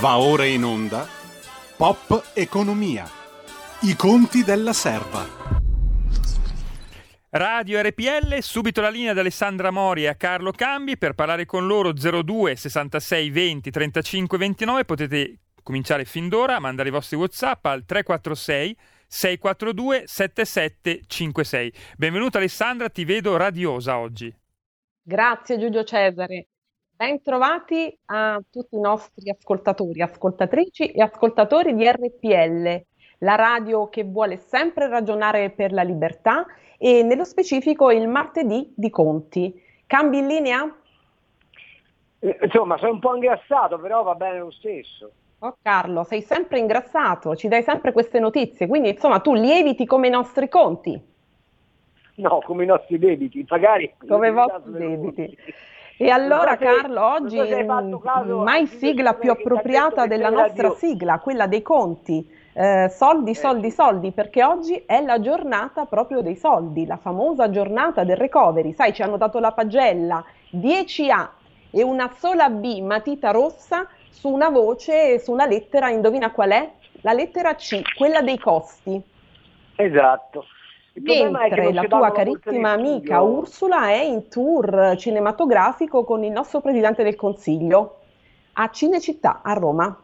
Va ora in onda Pop Economia. I conti della serva. Radio RPL, subito la linea di Alessandra Mori e a Carlo Cambi per parlare con loro 02 66 20 35 29. Potete cominciare fin d'ora a mandare i vostri WhatsApp al 346 642 7756. Benvenuta Alessandra, ti vedo radiosa oggi. Grazie Giulio Cesare. Bentrovati a tutti i nostri ascoltatori, ascoltatrici e ascoltatori di RPL, la radio che vuole sempre ragionare per la libertà e nello specifico il martedì di Conti. Cambi in linea? Insomma, sono un po' ingrassato, però va bene lo stesso. Oh Carlo, sei sempre ingrassato, ci dai sempre queste notizie, quindi insomma tu lieviti come i nostri conti. No, come i nostri debiti, magari. Come i vostri debiti. E allora se, Carlo, oggi caso, mai sigla più appropriata della nostra radio. sigla, quella dei conti. Eh, soldi, eh, soldi, soldi, perché oggi è la giornata proprio dei soldi, la famosa giornata del recovery. Sai, ci hanno dato la pagella 10A e una sola B matita rossa su una voce, su una lettera, indovina qual è? La lettera C, quella dei costi. Esatto. Mentre la tua carissima amica Ursula è in tour cinematografico con il nostro Presidente del Consiglio a Cinecittà, a Roma.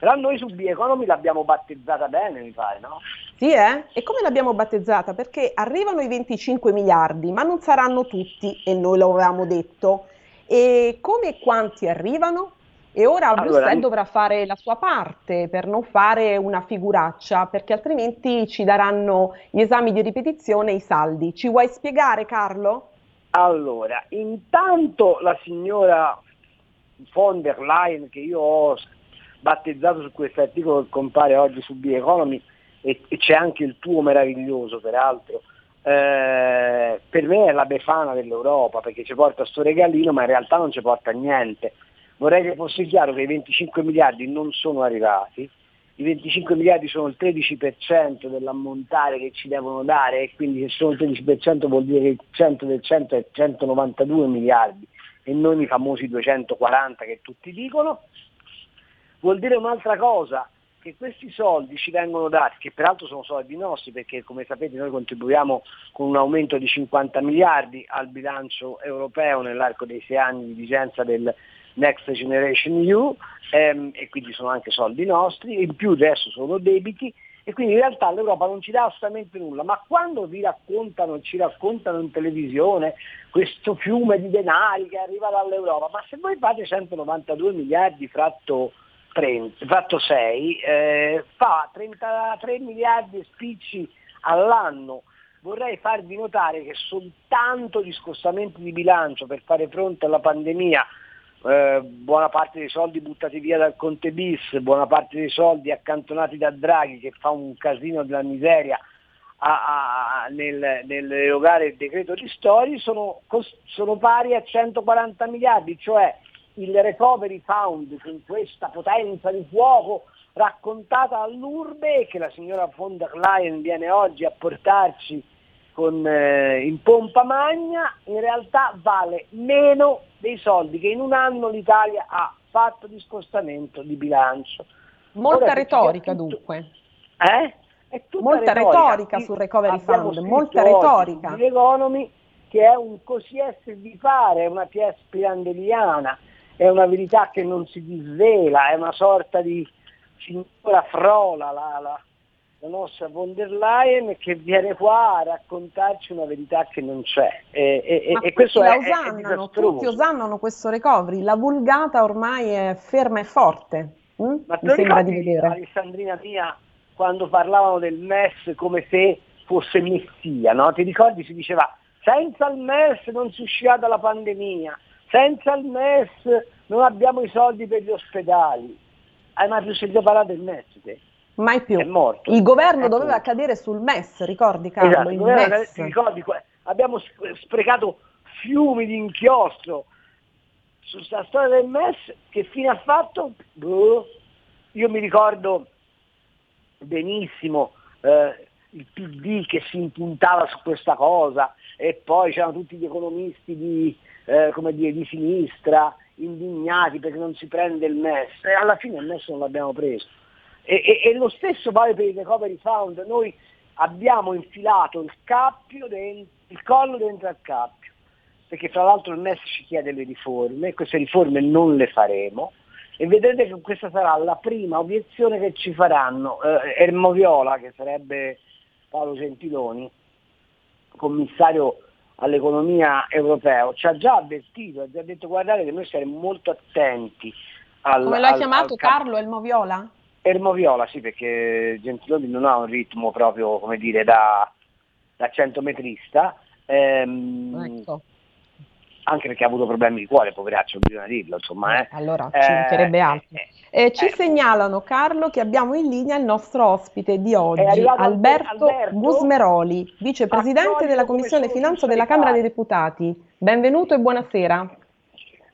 Però noi su B-Economy l'abbiamo battezzata bene, mi pare, no? Sì, eh? E come l'abbiamo battezzata? Perché arrivano i 25 miliardi, ma non saranno tutti, e noi lo avevamo detto. E come e quanti arrivano? E ora allora, Bruxelles dovrà fare la sua parte per non fare una figuraccia, perché altrimenti ci daranno gli esami di ripetizione e i saldi. Ci vuoi spiegare, Carlo? Allora, intanto la signora von der Leyen, che io ho battezzato su questo articolo che compare oggi su B Economy, e, e c'è anche il tuo meraviglioso, peraltro, eh, per me è la befana dell'Europa, perché ci porta sto regalino, ma in realtà non ci porta niente Vorrei che fosse chiaro che i 25 miliardi non sono arrivati, i 25 miliardi sono il 13% dell'ammontare che ci devono dare e quindi se sono il 13% vuol dire che il 100 del 100 è 192 miliardi e non i famosi 240 che tutti dicono. Vuol dire un'altra cosa, che questi soldi ci vengono dati, che peraltro sono soldi nostri perché come sapete noi contribuiamo con un aumento di 50 miliardi al bilancio europeo nell'arco dei sei anni di vigenza del, Next Generation EU ehm, e quindi sono anche soldi nostri, in più adesso sono debiti e quindi in realtà l'Europa non ci dà assolutamente nulla, ma quando vi raccontano, ci raccontano in televisione questo fiume di denari che arriva dall'Europa, ma se voi fate 192 miliardi fratto, 30, fratto 6, eh, fa 33 miliardi e spicci all'anno, vorrei farvi notare che soltanto gli scostamenti di bilancio per fare fronte alla pandemia eh, buona parte dei soldi buttati via dal Conte bis, buona parte dei soldi accantonati da Draghi che fa un casino della miseria a, a, nel, nell'erogare il decreto di Stori sono, sono pari a 140 miliardi, cioè il recovery fund con questa potenza di fuoco raccontata all'urbe che la signora von der Leyen viene oggi a portarci con, eh, in pompa magna, in realtà vale meno dei soldi che in un anno l'Italia ha fatto di scostamento di bilancio. Molta Ora, retorica tutto, dunque. Eh? molta retorica, retorica sul recovery fund, molta retorica. L'economy che è un così essere di fare, è una pièce pirandelliana, è una verità che non si disvela, è una sorta di signora frola, la, la, la nostra von der Leyen che viene qua a raccontarci una verità che non c'è e, e, e questo è, osannano, è tutti osannano questo recovery, la vulgata ormai è ferma e forte. Mm? Ma Mi sembra di vedere. Alessandrina mia, quando parlavano del MES come se fosse messia, no? ti ricordi si diceva senza il MES non si uscirà dalla pandemia, senza il MES non abbiamo i soldi per gli ospedali. Hai mai più sentito parlare del MES te? Mai più. È morto. Il governo doveva cadere sul MES, ricordi Carlo? Esatto, il MES. Ricordi, abbiamo sprecato fiumi di inchiostro sulla storia del MES, che fine ha fatto? Boh. Io mi ricordo benissimo eh, il PD che si impuntava su questa cosa e poi c'erano tutti gli economisti di, eh, dire, di sinistra indignati perché non si prende il MES e alla fine il MES non l'abbiamo preso. E, e, e lo stesso vale per il Recovery Fund, noi abbiamo infilato il cappio, dentro, il collo dentro al cappio, perché fra l'altro il MES ci chiede le riforme e queste riforme non le faremo e vedrete che questa sarà la prima obiezione che ci faranno. Eh, Ermo Viola, che sarebbe Paolo Gentiloni, commissario all'economia europeo, ci ha già avvertito, ha già detto guardate che noi saremo molto attenti al... Come l'ha al, chiamato al Carlo Ermo Ermo Viola, sì, perché Gentiloni non ha un ritmo proprio, come dire, da, da centometrista. Ehm, ecco anche perché ha avuto problemi di cuore, poveraccio, bisogna dirlo, insomma. Eh. Allora, ci eh, mancherebbe altro. Eh, eh, ci ecco. segnalano, Carlo, che abbiamo in linea il nostro ospite di oggi, Alberto, Alberto, Gusmeroli, vicepresidente della Commissione Finanza della Camera dei Deputati. Benvenuto e buonasera.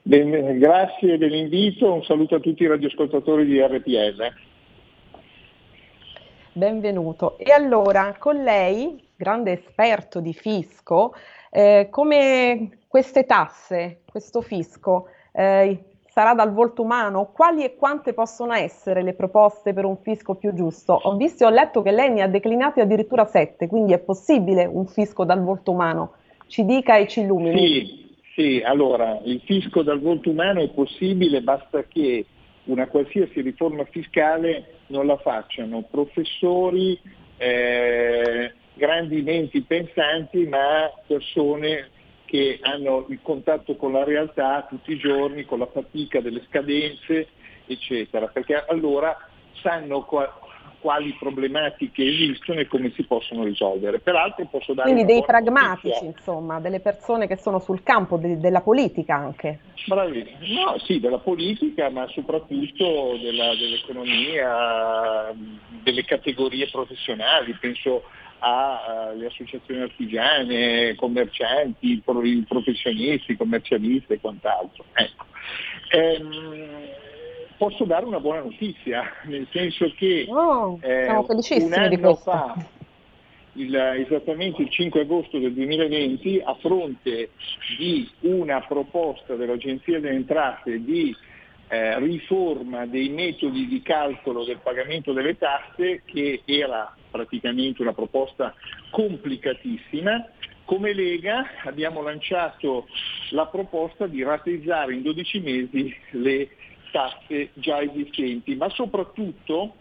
Ben, grazie dell'invito, un saluto a tutti i radioascoltatori di RPL. Benvenuto. E allora, con lei, grande esperto di fisco, eh, come queste tasse, questo fisco, eh, sarà dal volto umano? Quali e quante possono essere le proposte per un fisco più giusto? Ho visto e ho letto che lei ne ha declinati addirittura sette, quindi è possibile un fisco dal volto umano? Ci dica e ci illumini. Sì, sì, allora il fisco dal volto umano è possibile, basta che una qualsiasi riforma fiscale non la facciano professori, eh, grandi menti pensanti, ma persone che hanno il contatto con la realtà tutti i giorni, con la fatica delle scadenze, eccetera, perché allora sanno quali problematiche esistono e come si possono risolvere. Peraltro posso dare Quindi dei pragmatici, notizia. insomma, delle persone che sono sul campo de- della politica anche. Bravissimo. No, sì, della politica, ma soprattutto della, dell'economia, delle categorie professionali, penso alle associazioni artigiane, commercianti, professionisti, commercialisti e quant'altro. Ecco. Ehm, posso dare una buona notizia, nel senso che oh, eh, un anno fa, il, esattamente il 5 agosto del 2020, a fronte di una proposta dell'Agenzia delle Entrate di eh, riforma dei metodi di calcolo del pagamento delle tasse, che era praticamente una proposta complicatissima, come Lega abbiamo lanciato la proposta di rateizzare in 12 mesi le tasse già esistenti, ma soprattutto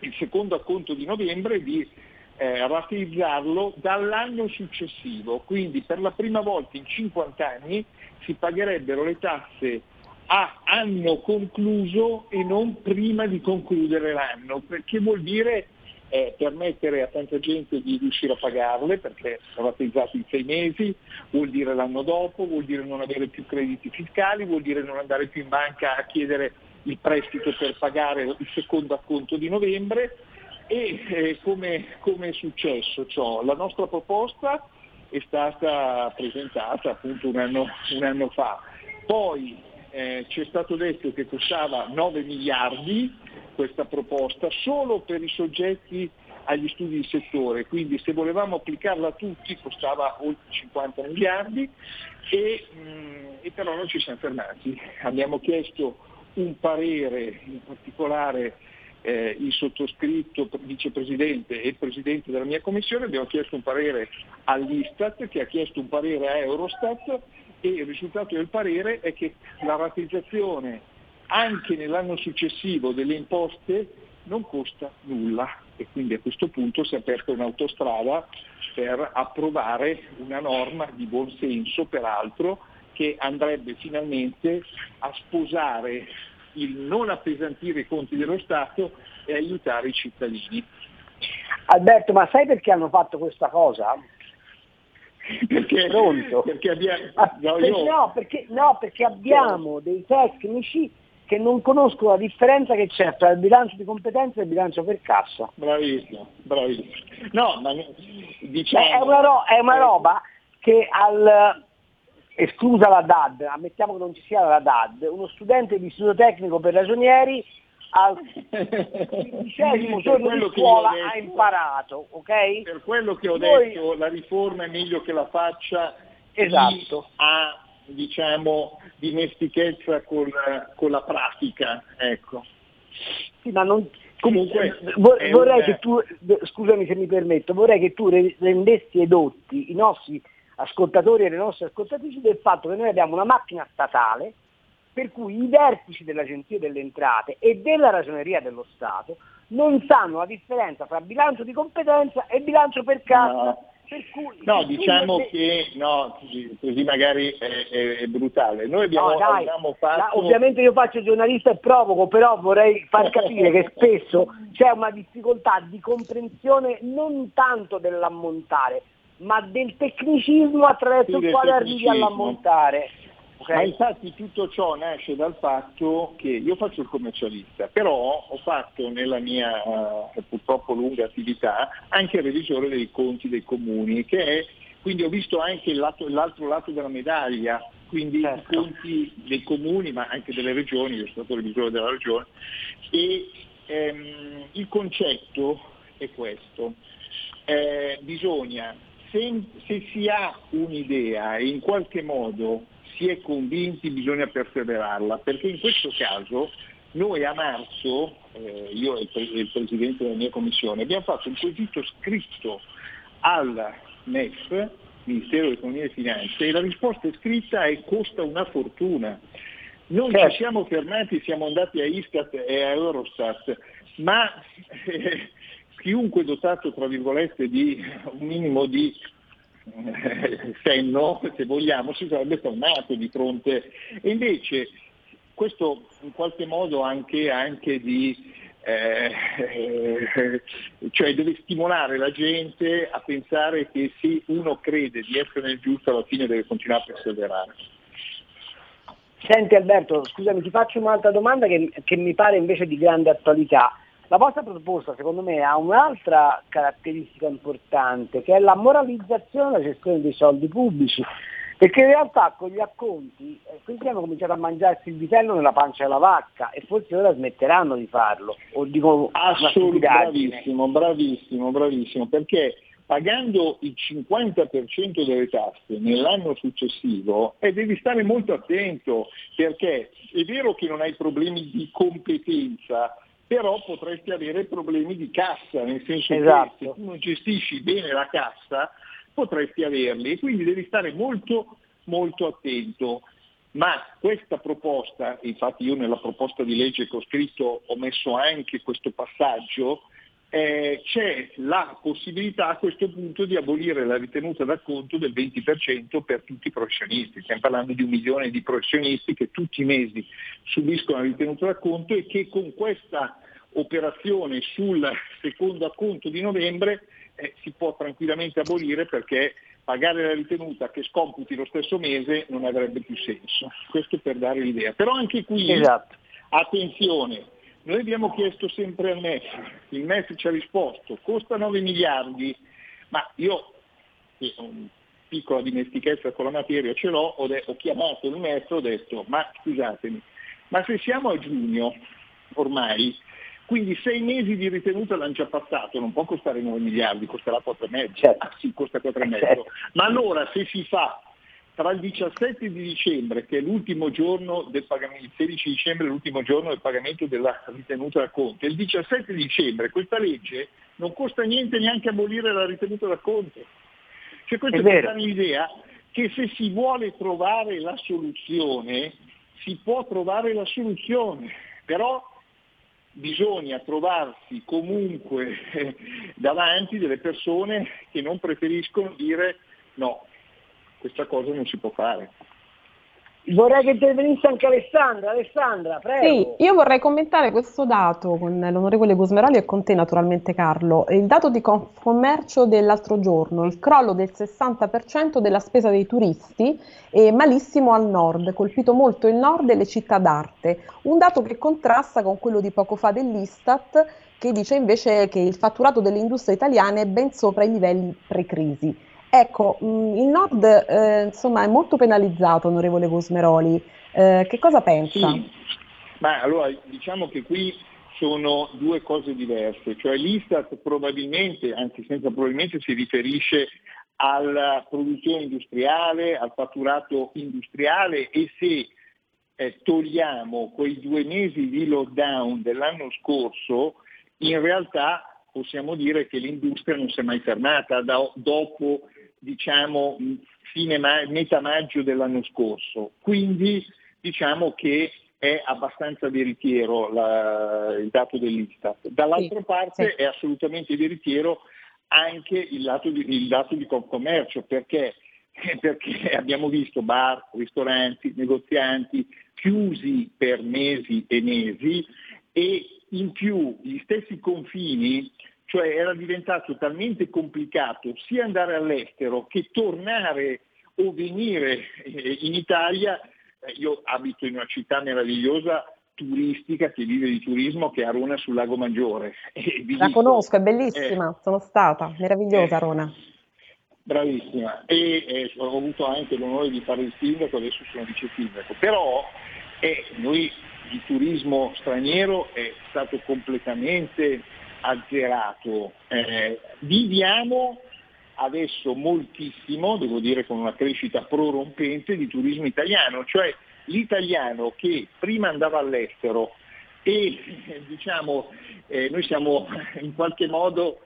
il secondo acconto di novembre di eh, rateizzarlo dall'anno successivo, quindi per la prima volta in 50 anni si pagherebbero le tasse a anno concluso e non prima di concludere l'anno, perché vuol dire eh, permettere a tanta gente di riuscire a pagarle perché sono rateizzate in sei mesi, vuol dire l'anno dopo, vuol dire non avere più crediti fiscali, vuol dire non andare più in banca a chiedere il prestito per pagare il secondo acconto di novembre e eh, come, come, è successo ciò? La nostra proposta è stata presentata appunto un anno, un anno fa, poi eh, ci è stato detto che costava 9 miliardi questa proposta solo per i soggetti agli studi di settore, quindi se volevamo applicarla a tutti costava oltre 50 miliardi e, mh, mm, e però non ci siamo fermati. Abbiamo chiesto un parere, in particolare eh, il sottoscritto vicepresidente e presidente della mia commissione, abbiamo chiesto un parere all'Istat che ha chiesto un parere a Eurostat e il risultato del parere è che la rateizzazione anche nell'anno successivo delle imposte non costa nulla e quindi a questo punto si è aperta un'autostrada per approvare una norma di buon senso, peraltro, che andrebbe finalmente a sposare il non appesantire i conti dello Stato e aiutare i cittadini. Alberto, ma sai perché hanno fatto questa cosa? Perché, Pronto? Perché abbiamo, ah, no, io... no, perché, no, perché abbiamo dei tecnici che non conoscono la differenza che c'è tra il bilancio di competenza e il bilancio per cassa. Bravissimo, bravissimo. No, ma diciamo... È una, ro- è una roba che al, esclusa la DAD, ammettiamo che non ci sia la DAD, uno studente di istituto tecnico per ragionieri al quindicesimo giorno di scuola detto, ha imparato, ok? Per quello che ho Noi... detto, la riforma è meglio che la faccia esatto. a diciamo, dimestichezza con, con la pratica. Ecco. Sì, ma non, Comunque vorrei un... che tu, scusami se mi permetto, vorrei che tu rendessi edotti i nostri ascoltatori e le nostre ascoltatrici del fatto che noi abbiamo una macchina statale per cui i vertici dell'Agenzia delle Entrate e della Ragioneria dello Stato non sanno la differenza tra bilancio di competenza e bilancio per cassa. No. Per cui, no, diciamo tu... che no, così magari è, è, è, brutale. Noi abbiamo, no, dai, abbiamo fatto... ovviamente io faccio giornalista e provoco, però vorrei far capire che spesso c'è una difficoltà di comprensione non tanto dell'ammontare, ma del tecnicismo attraverso sì, il quale arrivi all'ammontare. Okay. Ma infatti tutto ciò nasce dal fatto che io faccio il commercialista, però ho fatto nella mia uh, purtroppo lunga attività anche il revisore dei conti dei comuni, che è, quindi ho visto anche lato, l'altro lato della medaglia, quindi certo. i conti dei comuni ma anche delle regioni, io sono stato revisore della regione, e ehm, il concetto è questo, eh, bisogna, se, se si ha un'idea e in qualche modo si è convinti bisogna perseverarla, perché in questo caso noi a marzo, eh, io e il, il, Presidente della mia Commissione, abbiamo fatto un quesito scritto al MEF, Ministero dell'Economia e Finanze, e la risposta scritta è costa una fortuna. Non certo. ci siamo fermati, siamo andati a Istat e a Eurostat, ma eh, chiunque dotato, tra virgolette, di un minimo di senno, se vogliamo, si sarebbe fermato di fronte. E invece questo in qualche modo anche, anche di eh, cioè deve stimolare la gente a pensare che se uno crede di essere nel giusto alla fine deve continuare a perseverare. Senti Alberto, scusami, ti faccio un'altra domanda che, che mi pare invece di grande attualità. La vostra proposta secondo me ha un'altra caratteristica importante che è la moralizzazione della gestione dei soldi pubblici, perché in realtà con gli acconti eh, questi hanno cominciato a mangiarsi il vitello nella pancia della vacca e forse ora smetteranno di farlo. O dico Assolutamente, bravissimo, bravissimo, bravissimo, perché pagando il 50% delle tasse nell'anno successivo eh, devi stare molto attento perché è vero che non hai problemi di competenza, però potresti avere problemi di cassa, nel senso esatto. che se tu non gestisci bene la cassa potresti averli e quindi devi stare molto molto attento. Ma questa proposta, infatti io nella proposta di legge che ho scritto ho messo anche questo passaggio, eh, c'è la possibilità a questo punto di abolire la ritenuta d'acconto del 20% per tutti i professionisti. Stiamo parlando di un milione di professionisti che tutti i mesi subiscono la ritenuta d'acconto e che con questa operazione sul secondo acconto di novembre eh, si può tranquillamente abolire perché pagare la ritenuta che scomputi lo stesso mese non avrebbe più senso. Questo per dare l'idea. Però anche qui, esatto. attenzione, noi abbiamo chiesto sempre al MEF, il MEF ci ha risposto, costa 9 miliardi, ma io, che ho una piccola dimestichezza con la materia, ce l'ho, ho, de- ho chiamato il MEF e ho detto, ma scusatemi, ma se siamo a giugno ormai, quindi sei mesi di ritenuta l'hanno già passato, non può costare 9 miliardi, costerà 4,5. Certo. Ah, sì, costa 4,5. Certo. Ma allora se si fa tra il 17 di dicembre, che è l'ultimo giorno del pagamento, il 16 dicembre è l'ultimo giorno del pagamento della ritenuta da conto, e il 17 dicembre questa legge non costa niente neanche abolire la ritenuta da conto. Cioè questo è dà l'idea che se si vuole trovare la soluzione, si può trovare la soluzione, però bisogna trovarsi comunque davanti delle persone che non preferiscono dire no, questa cosa non si può fare. Vorrei che intervenisse anche Alessandra. Alessandra, prego. Sì, io vorrei commentare questo dato con l'onorevole Gusmeroli e con te naturalmente Carlo. Il dato di Confcommercio dell'altro giorno, il crollo del 60% della spesa dei turisti e malissimo al nord, colpito molto il nord e le città d'arte. Un dato che contrasta con quello di poco fa dell'Istat che dice invece che il fatturato delle industrie italiane è ben sopra i livelli pre-crisi. Ecco, mm, il Nord eh, insomma, è molto penalizzato, onorevole Cosmeroli. Eh, che cosa pensa? Sì. Ma allora diciamo che qui sono due cose diverse, cioè l'Istat probabilmente, anzi senza probabilmente, si riferisce alla produzione industriale, al fatturato industriale e se eh, togliamo quei due mesi di lockdown dell'anno scorso, in realtà possiamo dire che l'industria non si è mai fermata da, dopo diciamo, fine ma- metà maggio dell'anno scorso. Quindi diciamo che è abbastanza veritiero la, il dato dell'Istat. Dall'altra sì, parte sì. è assolutamente veritiero anche il, lato di, il dato di commercio, perché, perché abbiamo visto bar, ristoranti, negozianti chiusi per mesi e mesi e in più gli stessi confini, cioè era diventato talmente complicato sia andare all'estero che tornare o venire eh, in Italia, eh, io abito in una città meravigliosa turistica che vive di turismo che è Arona sul Lago Maggiore. La conosco, è bellissima, eh, sono stata, meravigliosa eh, Arona. Bravissima, e eh, ho avuto anche l'onore di fare il sindaco, adesso sono vice sindaco, però eh, noi il turismo straniero è stato completamente azzerato. Eh, viviamo adesso moltissimo, devo dire con una crescita prorompente di turismo italiano, cioè l'italiano che prima andava all'estero e diciamo eh, noi siamo in qualche modo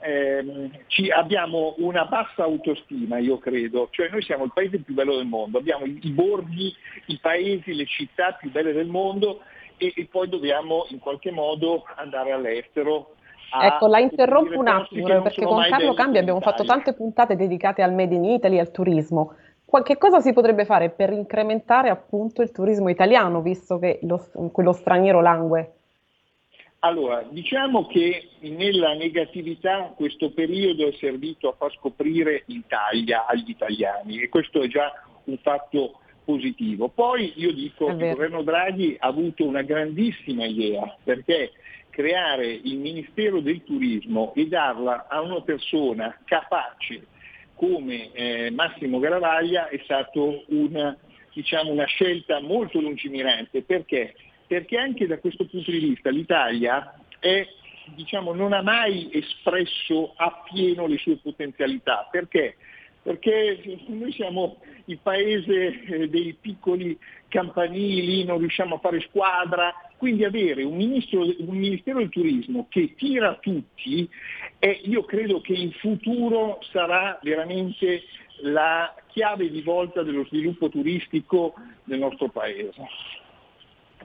ehm, abbiamo una bassa autostima, io credo, cioè noi siamo il paese più bello del mondo, abbiamo i borghi, i paesi, le città più belle del mondo e, e poi dobbiamo in qualche modo andare all'estero Ecco, la interrompo un attimo perché con Carlo Cambi abbiamo fatto tante puntate dedicate al Made in Italy e al turismo. Che cosa si potrebbe fare per incrementare appunto il turismo italiano, visto che lo, quello straniero langue? Allora, diciamo che nella negatività questo periodo è servito a far scoprire l'Italia agli italiani e questo è già un fatto positivo. Poi io dico che il governo Draghi ha avuto una grandissima idea perché creare il Ministero del Turismo e darla a una persona capace come eh, Massimo Garavaglia è stata una, diciamo, una scelta molto lungimirante. Perché? Perché anche da questo punto di vista l'Italia è, diciamo, non ha mai espresso appieno le sue potenzialità. Perché? Perché noi siamo il paese eh, dei piccoli campanili, non riusciamo a fare squadra, quindi avere un, ministro, un Ministero del Turismo che tira tutti, eh, io credo che in futuro sarà veramente la chiave di volta dello sviluppo turistico del nostro Paese.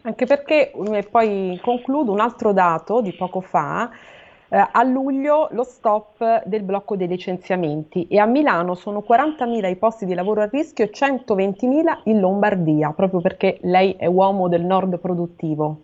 Anche perché, e poi concludo, un altro dato di poco fa, eh, a luglio lo stop del blocco dei licenziamenti e a Milano sono 40.000 i posti di lavoro a rischio e 120.000 in Lombardia, proprio perché lei è uomo del nord produttivo.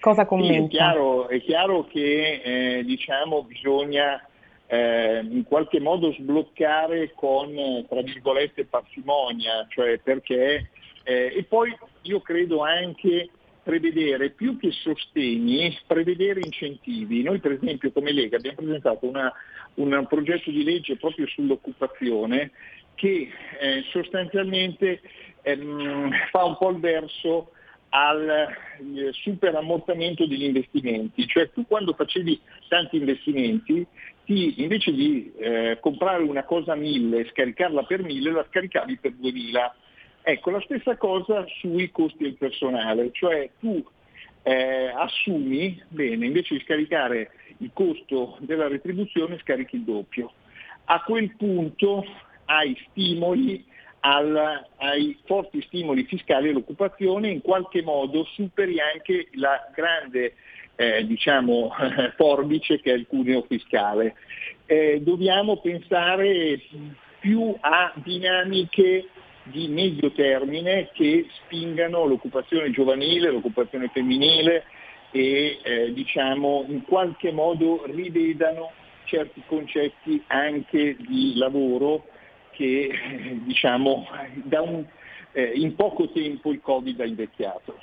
Cosa commenta? Sì, è, chiaro, è chiaro che eh, diciamo, bisogna eh, in qualche modo sbloccare con, tra virgolette, parsimonia, cioè perché, eh, e poi io credo anche prevedere più che sostegni, prevedere incentivi. Noi per esempio come Lega abbiamo presentato una, un progetto di legge proprio sull'occupazione che eh, sostanzialmente ehm, fa un po' il verso al eh, super ammortamento degli investimenti, cioè tu quando facevi tanti investimenti ti, invece di eh, comprare una cosa a 1000 e scaricarla per 1000 la scaricavi per 2000. Ecco, la stessa cosa sui costi del personale, cioè tu eh, assumi, bene, invece di scaricare il costo della retribuzione scarichi il doppio. A quel punto hai stimoli al, ai forti stimoli fiscali all'occupazione, in qualche modo superi anche la grande eh, diciamo, forbice che è il cuneo fiscale. Eh, dobbiamo pensare più a dinamiche di medio termine che spingano l'occupazione giovanile, l'occupazione femminile e eh, diciamo, in qualche modo rivedano certi concetti anche di lavoro che diciamo, un, eh, in poco tempo il Covid ha invecchiato.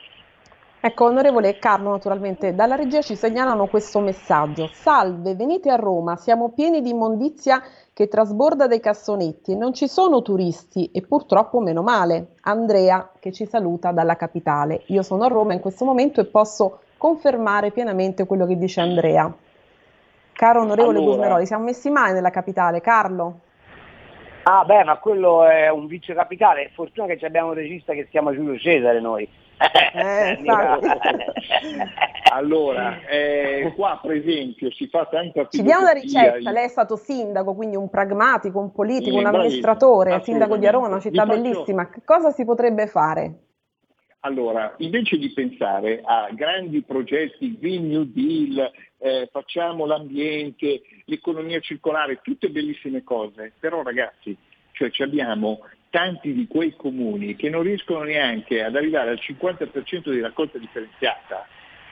Ecco, onorevole Carlo, naturalmente, dalla regia ci segnalano questo messaggio. Salve, venite a Roma, siamo pieni di immondizia che trasborda dai cassonetti e non ci sono turisti e purtroppo meno male. Andrea che ci saluta dalla capitale. Io sono a Roma in questo momento e posso confermare pienamente quello che dice Andrea. Caro onorevole allora, Gusmeroli, siamo messi male nella capitale, Carlo? Ah beh, ma quello è un vizio capitale, fortuna che abbiamo un regista che si chiama Giulio Cesare noi. Eh, allora, eh, qua per esempio si fa tanta Ci diamo la ricetta, lei è stato sindaco, quindi un pragmatico, un politico, un amministratore, sindaco di Arona, una città faccio... bellissima. Cosa si potrebbe fare? Allora, invece di pensare a grandi progetti, Green New Deal, eh, facciamo l'ambiente, l'economia circolare, tutte bellissime cose, però ragazzi, cioè abbiamo tanti di quei comuni che non riescono neanche ad arrivare al 50% di raccolta differenziata.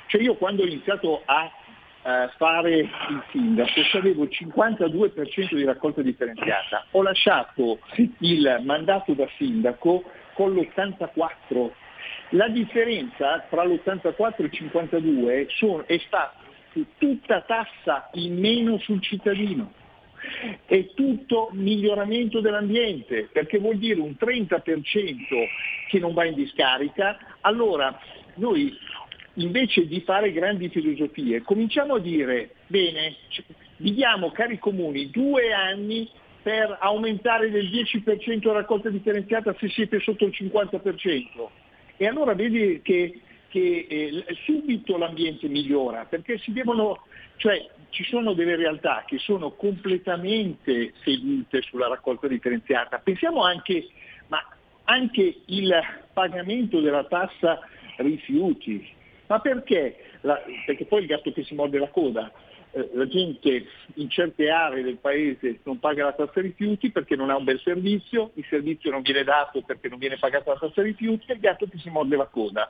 Cioè io quando ho iniziato a uh, fare il sindaco avevo il 52% di raccolta differenziata, ho lasciato il mandato da sindaco con l'84%. La differenza tra l'84 e il 52 sono, è stata tutta tassa in meno sul cittadino è tutto miglioramento dell'ambiente, perché vuol dire un 30% che non va in discarica, allora noi invece di fare grandi filosofie cominciamo a dire, bene, vi diamo cari comuni due anni per aumentare del 10% la raccolta differenziata se siete sotto il 50%. E allora vedi che, che eh, subito l'ambiente migliora, perché si devono, cioè ci sono delle realtà che sono completamente sedute sulla raccolta differenziata. Pensiamo anche, ma anche il pagamento della tassa rifiuti. Ma perché? La, perché poi il gatto che si morde la coda. Eh, la gente in certe aree del paese non paga la tassa rifiuti perché non ha un bel servizio, il servizio non viene dato perché non viene pagata la tassa rifiuti e il gatto che si morde la coda.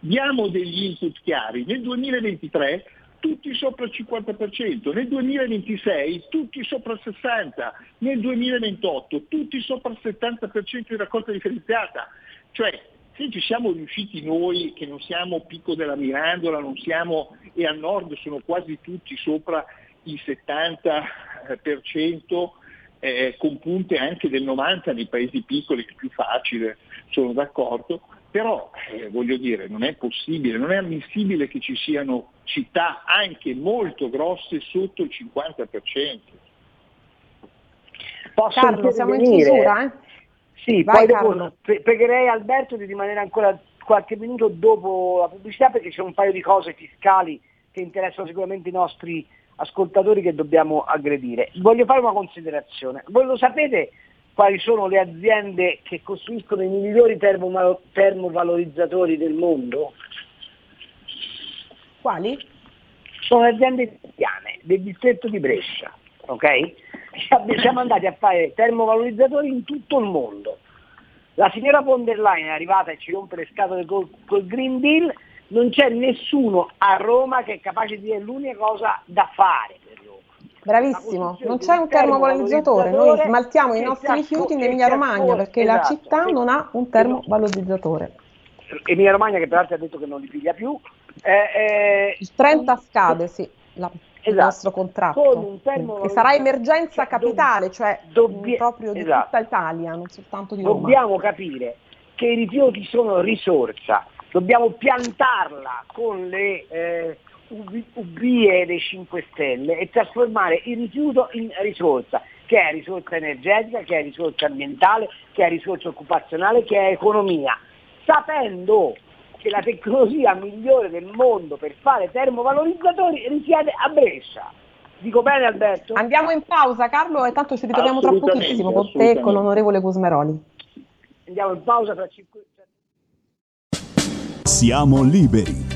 Diamo degli input chiari. Nel 2023 tutti sopra il 50%, nel 2026 tutti sopra il 60%, nel 2028 tutti sopra il 70% di raccolta differenziata. Cioè, se ci siamo riusciti noi che non siamo picco della Mirandola, non siamo, e al nord sono quasi tutti sopra il 70%, eh, con punte anche del 90% nei paesi piccoli, che è più facile, sono d'accordo, però eh, voglio dire, non è possibile, non è ammissibile che ci siano città anche molto grosse sotto il 50%. Posso Carlo, siamo in chiusura, eh? Sì, Vai, poi dopo, pregherei Alberto di rimanere ancora qualche minuto dopo la pubblicità perché c'è un paio di cose fiscali che interessano sicuramente i nostri ascoltatori che dobbiamo aggredire. Voglio fare una considerazione. Voi lo sapete quali sono le aziende che costruiscono i migliori termovalorizzatori del mondo? Quali? Sono le aziende italiane del distretto di Brescia, ok? Siamo andati a fare termovalorizzatori in tutto il mondo. La signora von der Leyen è arrivata e ci rompe le scatole col, col Green Deal, non c'è nessuno a Roma che è capace di dire l'unica cosa da fare Bravissimo, non c'è un termovalorizzatore, noi smaltiamo i nostri rifiuti in Emilia Romagna perché esatto. la città non ha un termovalorizzatore. Emilia Romagna che peraltro ha detto che non li piglia più. Eh, eh, Il 30 scade, sì, la, esatto. il nostro contratto, che sarà emergenza capitale, cioè dobbia, proprio di esatto. tutta Italia, non soltanto di Roma. Dobbiamo capire che i rifiuti sono risorsa, dobbiamo piantarla con le... Eh, ubbie dei 5 Stelle e trasformare il rifiuto in risorsa, che è risorsa energetica, che è risorsa ambientale, che è risorsa occupazionale, che è economia, sapendo che la tecnologia migliore del mondo per fare termovalorizzatori risiede a Brescia. Dico bene Alberto? Andiamo in pausa Carlo e tanto ci ritroviamo tra pochissimo con te e con l'onorevole Cusmeroli. Andiamo in pausa tra 5 Siamo liberi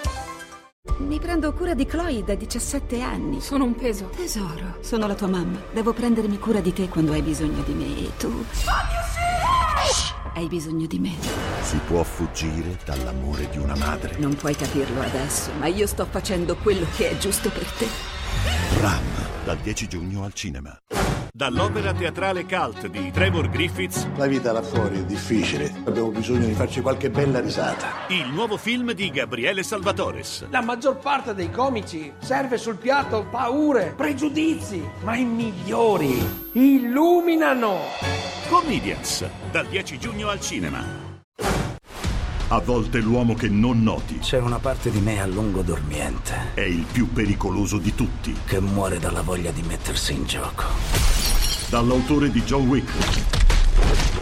Mi prendo cura di Chloe da 17 anni. Sono un peso. Tesoro, sono la tua mamma. Devo prendermi cura di te quando hai bisogno di me e tu... Hai bisogno di me. Si può fuggire dall'amore di una madre. Non puoi capirlo adesso, ma io sto facendo quello che è giusto per te. Ram, dal 10 giugno al cinema. Dall'opera teatrale cult di Trevor Griffiths. La vita là fuori è difficile. Abbiamo bisogno di farci qualche bella risata. Il nuovo film di Gabriele Salvatores. La maggior parte dei comici serve sul piatto paure, pregiudizi, ma i migliori illuminano. Comedians, dal 10 giugno al cinema. A volte l'uomo che non noti. C'è una parte di me a lungo dormiente. È il più pericoloso di tutti. Che muore dalla voglia di mettersi in gioco. Dall'autore di John Wick.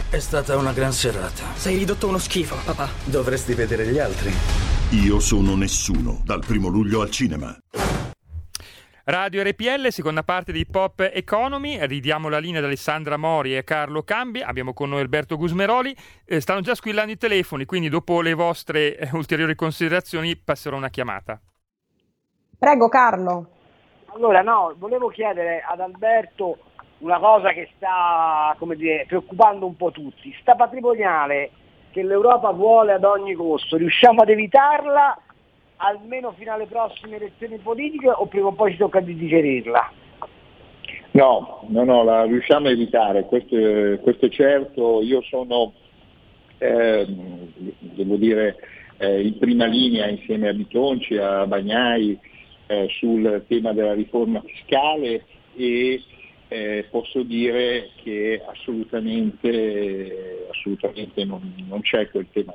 È stata una gran serata. Sei ridotto uno schifo, papà. Dovresti vedere gli altri. Io sono nessuno. Dal primo luglio al cinema. Radio RPL, seconda parte di Pop Economy, ridiamo la linea ad Alessandra Mori e Carlo Cambi, abbiamo con noi Alberto Gusmeroli, eh, stanno già squillando i telefoni, quindi dopo le vostre eh, ulteriori considerazioni passerò una chiamata. Prego Carlo. Allora no, volevo chiedere ad Alberto una cosa che sta dire, preoccupando un po' tutti, sta patrimoniale che l'Europa vuole ad ogni costo, riusciamo ad evitarla? almeno fino alle prossime elezioni politiche o prima o poi ci tocca di digerirla? No, no, no, la riusciamo a evitare, questo, questo è certo, io sono, eh, devo dire, eh, in prima linea insieme a Bitonci, a Bagnai eh, sul tema della riforma fiscale e eh, posso dire che assolutamente, assolutamente non, non, c'è quel tema,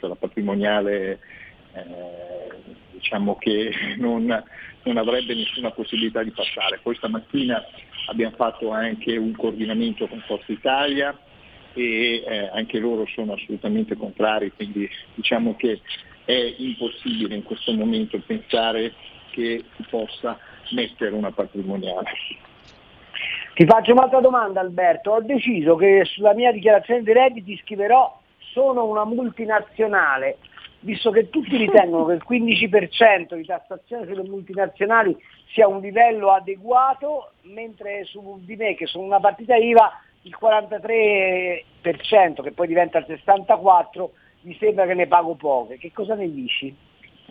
cioè la patrimoniale eh, diciamo che non, non, avrebbe nessuna possibilità di passare. Poi stamattina abbiamo fatto anche un coordinamento con Forza Italia e eh, anche loro sono assolutamente contrari, quindi diciamo che è impossibile in questo momento pensare che si possa mettere una patrimoniale. Ti faccio un'altra domanda Alberto, ho deciso che sulla mia dichiarazione dei redditi scriverò sono una multinazionale visto che tutti ritengono che il 15% di tassazione sulle multinazionali sia un livello adeguato, mentre su di me, che sono una partita IVA, il 43%, che poi diventa il 64%, mi sembra che ne pago poche. Che cosa ne dici?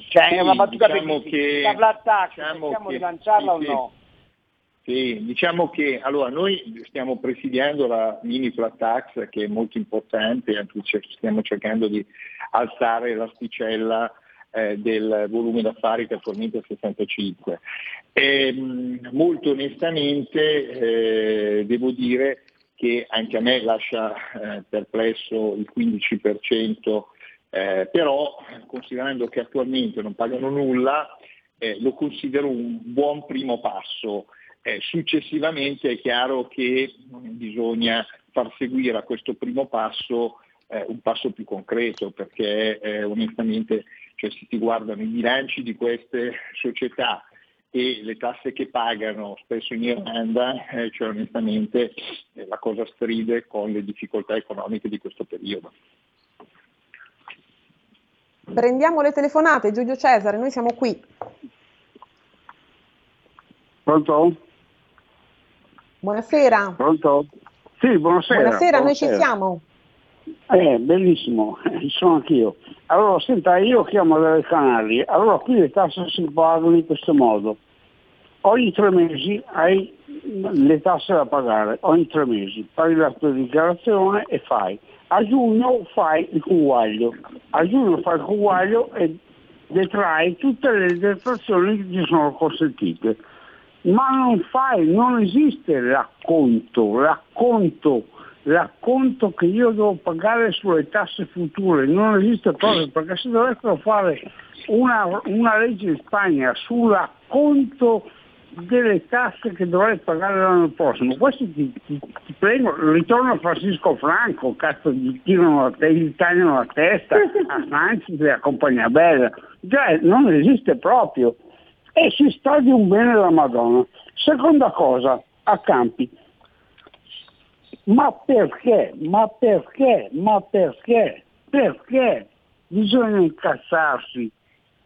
Cioè, sì, è una battuta diciamo per che, la flat tax, diciamo possiamo rilanciarla sì, o no? Sì, diciamo che allora, noi stiamo presidiando la mini flat tax che è molto importante, stiamo cercando di alzare l'asticella eh, del volume d'affari che attualmente è 65. E, molto onestamente eh, devo dire che anche a me lascia eh, perplesso il 15%, eh, però considerando che attualmente non pagano nulla, eh, lo considero un buon primo passo. Eh, successivamente è chiaro che bisogna far seguire a questo primo passo eh, un passo più concreto perché eh, onestamente cioè, se si guardano i bilanci di queste società e le tasse che pagano spesso in Irlanda, eh, cioè onestamente eh, la cosa stride con le difficoltà economiche di questo periodo. Prendiamo le telefonate, Giulio Cesare, noi siamo qui. Pronto? Buonasera. Pronto? Sì, buonasera. Buonasera, noi ci siamo. Eh, bellissimo, sono anch'io. Allora, senta, io chiamo dalle Canarie, allora qui le tasse si pagano in questo modo. Ogni tre mesi hai le tasse da pagare, ogni tre mesi. Paghi la tua dichiarazione e fai. A giugno fai il conguaglio, a giugno fai il conguaglio e detrai tutte le detrazioni che ti sono consentite ma non fai, non esiste racconto, racconto, racconto che io devo pagare sulle tasse future, non esiste proprio, perché se dovessero fare una, una legge in Spagna sul racconto delle tasse che dovrei pagare l'anno prossimo. Questo ti, ti, ti prego, ritorno a Francisco Franco, cazzo, gli tirano la, gli tagliano la testa a Sanchez e a compagnia bella. Cioè, non esiste proprio e si sta di un bene la Madonna. Seconda cosa, a Campi. Ma perché? Ma perché? Ma perché? Perché bisogna incazzarsi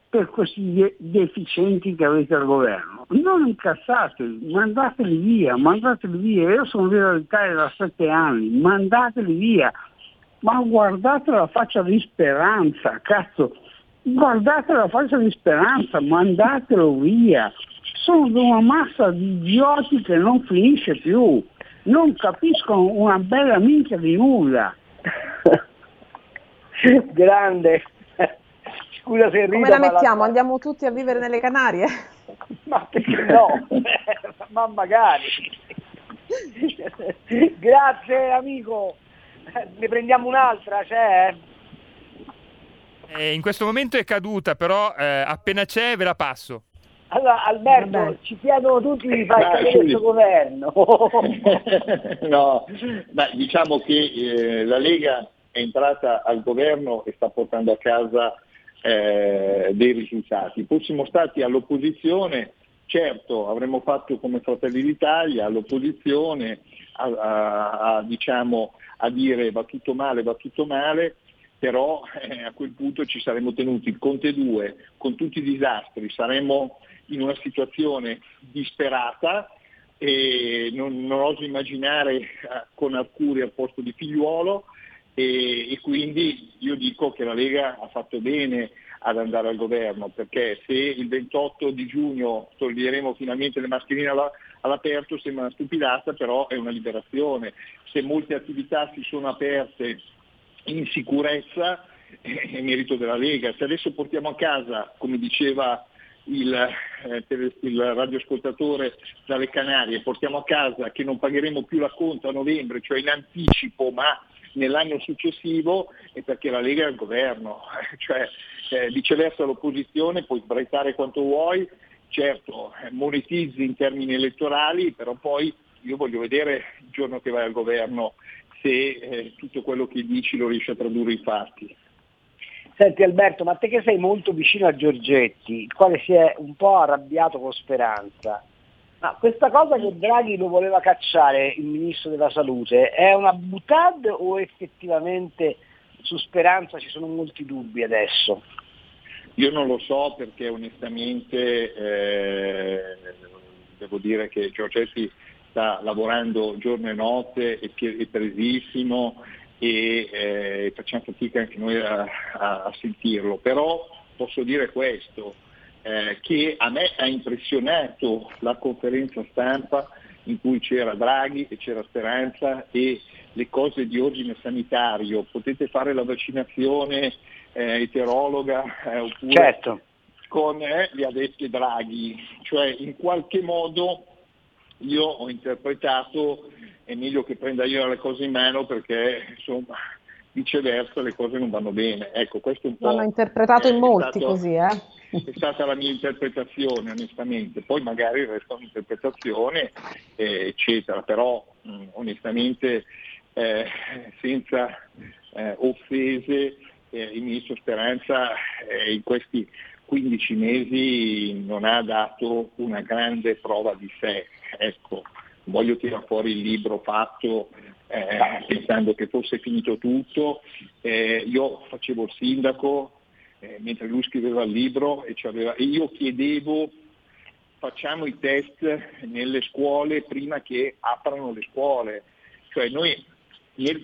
per questi deficienti che avete al governo. Non incassateli, mandateli via, mandateli via. Io sono vivo d'Italia da sette anni, mandateli via. Ma guardate la faccia di speranza, cazzo, guardate la faccia di speranza, mandatelo via. Sono una massa di idioti che non finisce più, non capiscono una bella minchia di nulla. Grande. Scusa se rido, Come la mettiamo? La... Andiamo tutti a vivere nelle Canarie? Ma perché no? ma magari. Grazie amico. Ne prendiamo un'altra, c'è? Eh, in questo momento è caduta, però eh, appena c'è ve la passo. Allora, Alberto, Vabbè. ci chiedono tutti di far cadere questo governo. no, ma diciamo che eh, la Lega è entrata al governo e sta portando a casa eh, dei risultati. Fossimo stati all'opposizione, certo avremmo fatto come Fratelli d'Italia all'opposizione a, a, a, diciamo, a dire va tutto male, va tutto male, però eh, a quel punto ci saremmo tenuti il Conte 2 con tutti i disastri, saremmo in una situazione disperata e non, non oso immaginare eh, con Arcuri al posto di figliuolo. E, e, quindi io dico che la Lega ha fatto bene ad andare al governo perché se il 28 di giugno toglieremo finalmente le mascherine alla, all'aperto sembra una stupidata però è una liberazione, se molte attività si sono aperte in sicurezza è merito della Lega, se adesso portiamo a casa come diceva il, eh, il radioascoltatore dalle Canarie, portiamo a casa che non pagheremo più la conto a novembre, cioè in anticipo, ma nell'anno successivo è perché la Lega è al governo, cioè eh, viceversa l'opposizione puoi sbraitare quanto vuoi, certo eh, monetizzi in termini elettorali, però poi io voglio vedere il giorno che vai al governo se eh, tutto quello che dici lo riesci a tradurre in fatti. Senti Alberto, ma te che sei molto vicino a Giorgetti, il quale si è un po' arrabbiato con Speranza, ma questa cosa che Draghi lo voleva cacciare, il ministro della salute, è una butad o effettivamente su Speranza ci sono molti dubbi adesso? Io non lo so perché onestamente eh, devo dire che Giorgetti sta lavorando giorno e notte, è, è presissimo, e eh, facciamo fatica anche noi a, a, sentirlo, però posso dire questo, eh, che a me ha impressionato la conferenza stampa in cui c'era Draghi e c'era Speranza e le cose di ordine sanitario, potete fare la vaccinazione eh, eterologa eh, oppure certo. con eh, gli addetti Draghi, cioè in qualche modo io ho interpretato è meglio che prenda io le cose in mano perché insomma viceversa le cose non vanno bene. Ecco, questo è un po'. L'hanno interpretato in molti stato, così, eh? È stata la mia interpretazione, onestamente. Poi magari resta un'interpretazione, eh, eccetera, però mh, onestamente eh, senza eh, offese eh, il ministro Speranza eh, in questi 15 mesi non ha dato una grande prova di sé. Ecco, voglio tirare fuori il libro fatto eh, pensando che fosse finito tutto. Eh, io facevo il sindaco eh, mentre lui scriveva il libro e, aveva, e, io chiedevo facciamo i test nelle scuole prima che aprano le scuole. Cioè noi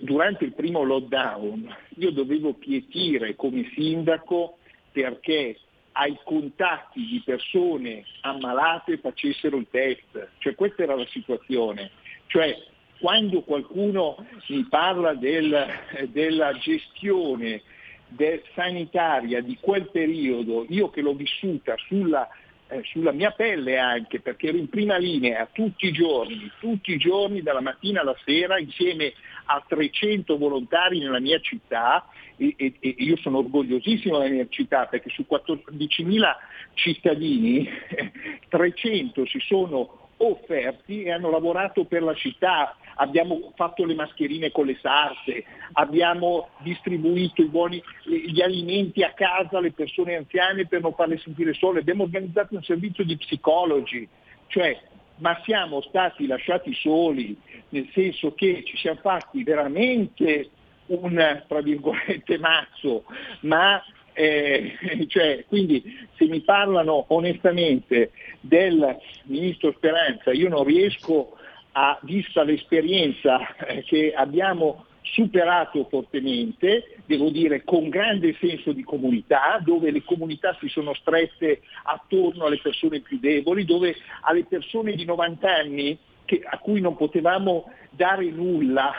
durante il primo lockdown io dovevo pietire come sindaco perché ai contatti di persone ammalate facessero il test. Cioè questa era la situazione. Cioè quando qualcuno mi parla del, della gestione de, sanitaria di quel periodo, io che l'ho vissuta sulla, eh, sulla mia pelle anche, perché ero in prima linea tutti i giorni, tutti i giorni dalla mattina alla sera insieme a 300 volontari nella mia città. E, e, e io sono orgogliosissimo della mia città perché su 14.000 cittadini 300 si sono offerti e hanno lavorato per la città, abbiamo fatto le mascherine con le sarse, abbiamo distribuito buoni, gli alimenti a casa alle persone anziane per non farle sentire sole, abbiamo organizzato un servizio di psicologi, cioè ma siamo stati lasciati soli, nel senso che ci siamo fatti veramente un, tra virgolette, mazzo, ma Eh, cioè, quindi se mi parlano onestamente del ministro Speranza, io non riesco a, vista l'esperienza eh, che abbiamo superato fortemente, devo dire con grande senso di comunità, dove le comunità si sono strette attorno alle persone più deboli, dove alle persone di 90 anni che, a cui non potevamo dare nulla,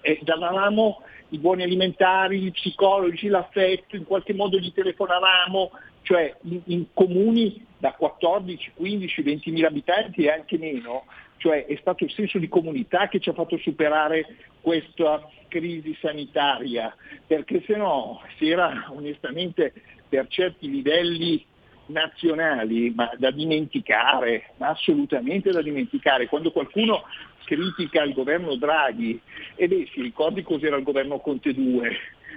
eh, davamo i buoni alimentari, gli psicologi, l'affetto, in qualche modo gli telefonavamo, cioè in, in comuni da 14, 15, 20 mila abitanti e anche meno, cioè è stato il senso di comunità che ci ha fatto superare questa crisi sanitaria, perché se no si era onestamente per certi livelli nazionali, ma da dimenticare, assolutamente da dimenticare. Quando qualcuno critica il governo Draghi, e beh, si ricordi cos'era il governo Conte 2,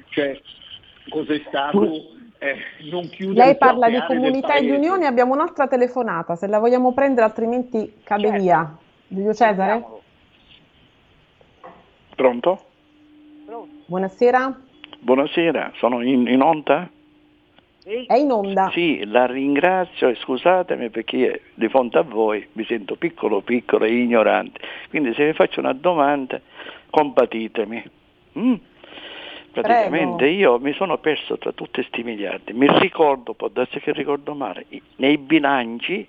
cioè cos'è stato eh, non chiudere Lei parla di comunità e di unioni, abbiamo un'altra telefonata, se la vogliamo prendere altrimenti cade certo. via. Giulio Cesare? Pronto? Buonasera. Buonasera, sono in, in onda? È in onda. Sì, la ringrazio e scusatemi perché di fronte a voi mi sento piccolo, piccolo e ignorante. Quindi se vi faccio una domanda, compatitemi. Mm? Praticamente Prego. io mi sono perso tra tutti questi miliardi. Mi ricordo, può darsi che ricordo male, nei bilanci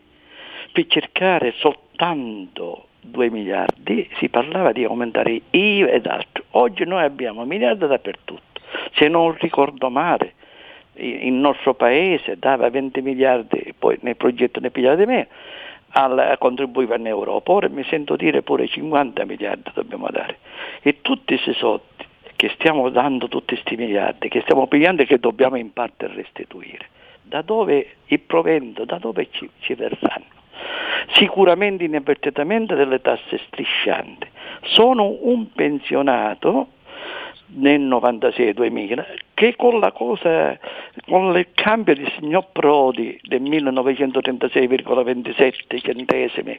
per cercare soltanto 2 miliardi, si parlava di aumentare IVA ed altro. Oggi noi abbiamo miliardi dappertutto. Se non ricordo male, il nostro paese dava 20 miliardi, poi nel progetto ne pigliava di meno, al, contribuiva in Europa. Ora mi sento dire pure 50 miliardi dobbiamo dare. E tutti questi soldi che stiamo dando, tutti questi miliardi, che stiamo pigliando e che dobbiamo in parte restituire, da dove il provento, da dove ci, ci verranno? Sicuramente inavvertitamente delle tasse striscianti. Sono un pensionato nel 96-2000 che con cosa, con il cambio di signor Prodi del 1936,27 centesimi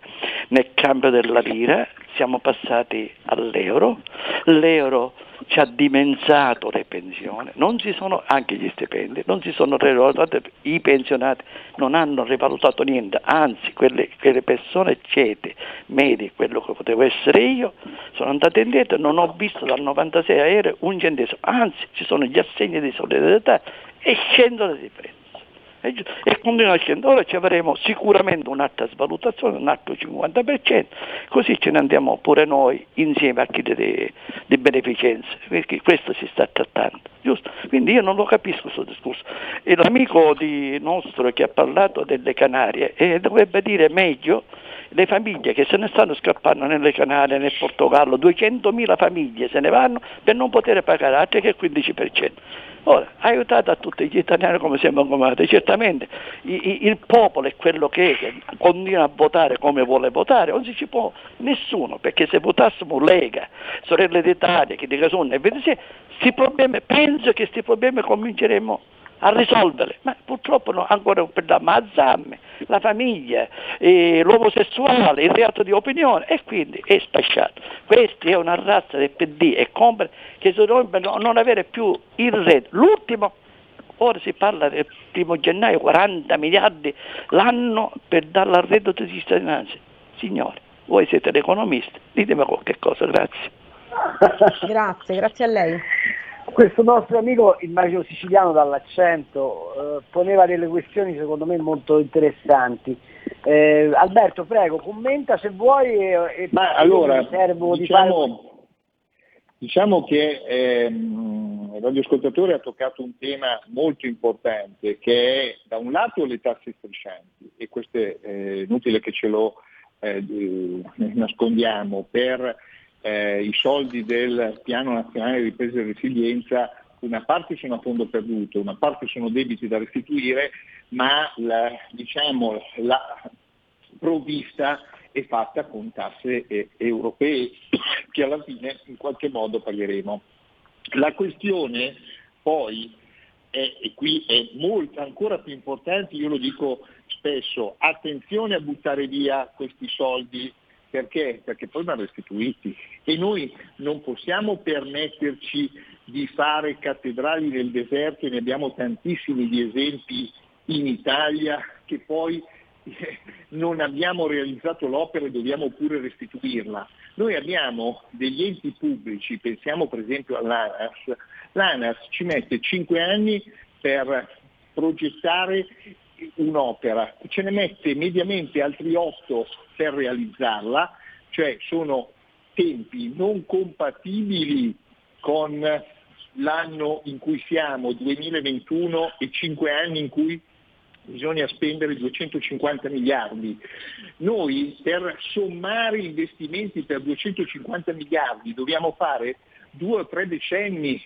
nel cambio della lira siamo passati all'euro, l'euro ci ha dimezzato le pensioni, sono, anche gli stipendi, non si sono rivalutati, i pensionati non hanno rivalutato niente, anzi quelle, quelle persone cete, medi, quello che potevo essere io, sono andate indietro, non ho visto dal 96 aereo un centesimo, anzi ci sono gli assegni di solidarietà e scendono di prezzo e continua a scendere. Ora ci avremo sicuramente un'altra svalutazione, un altro 50%, così ce ne andiamo pure noi insieme a chi di, di beneficenza, perché questo si sta trattando. Giusto? Quindi io non lo capisco questo discorso. E l'amico nostro che ha parlato delle Canarie eh, dovrebbe dire meglio le famiglie che se ne stanno scappando nelle Canarie, nel Portogallo, 200.000 famiglie se ne vanno per non poter pagare altri che il 15%. Ora, aiutate a tutti gli italiani come siamo comandati, certamente il, il popolo è quello che è, che continua a votare come vuole votare, non si ci può nessuno, perché se votassimo Lega, Sorelle d'Italia, che dica sono, se, problemi, penso che questi problemi cominceremo a risolverli, ma purtroppo no, ancora per la mazzamme, la famiglia, eh, l'omosessuale, il reato di opinione e quindi è spacciato. Questa è una razza del PD e compra che dovrebbero non avere più il reddito. L'ultimo, ora si parla del primo gennaio, 40 miliardi l'anno per dare al reddito di cittadinanza. Signori, voi siete l'economista, ditemi qualche cosa, grazie. grazie, grazie a lei questo nostro amico, immagino siciliano dall'accento, eh, poneva delle questioni secondo me molto interessanti. Eh, Alberto, prego, commenta se vuoi e, e Ma allora, diciamo, di fare... diciamo che ehm, il radioascoltatore ha toccato un tema molto importante che è da un lato le tasse striscianti e questo è eh, inutile che ce lo eh, nascondiamo per eh, i soldi del piano nazionale di ripresa e resilienza una parte sono a fondo perduto, una parte sono debiti da restituire, ma la, diciamo, la provvista è fatta con tasse eh, europee che alla fine in qualche modo pagheremo. La questione poi è, e qui è molto, ancora più importante, io lo dico spesso, attenzione a buttare via questi soldi perché? Perché poi vanno restituiti e noi non possiamo permetterci di fare cattedrali nel deserto e ne abbiamo tantissimi di esempi in Italia che poi eh, non abbiamo realizzato l'opera e dobbiamo pure restituirla. Noi abbiamo degli enti pubblici, pensiamo per esempio all'ANAS, l'ANAS ci mette 5 anni per progettare un'opera, ce ne mette mediamente altri 8 per realizzarla, cioè sono tempi non compatibili con l'anno in cui siamo, 2021, e 5 anni in cui bisogna spendere 250 miliardi. Noi per sommare investimenti per 250 miliardi dobbiamo fare due o tre decenni,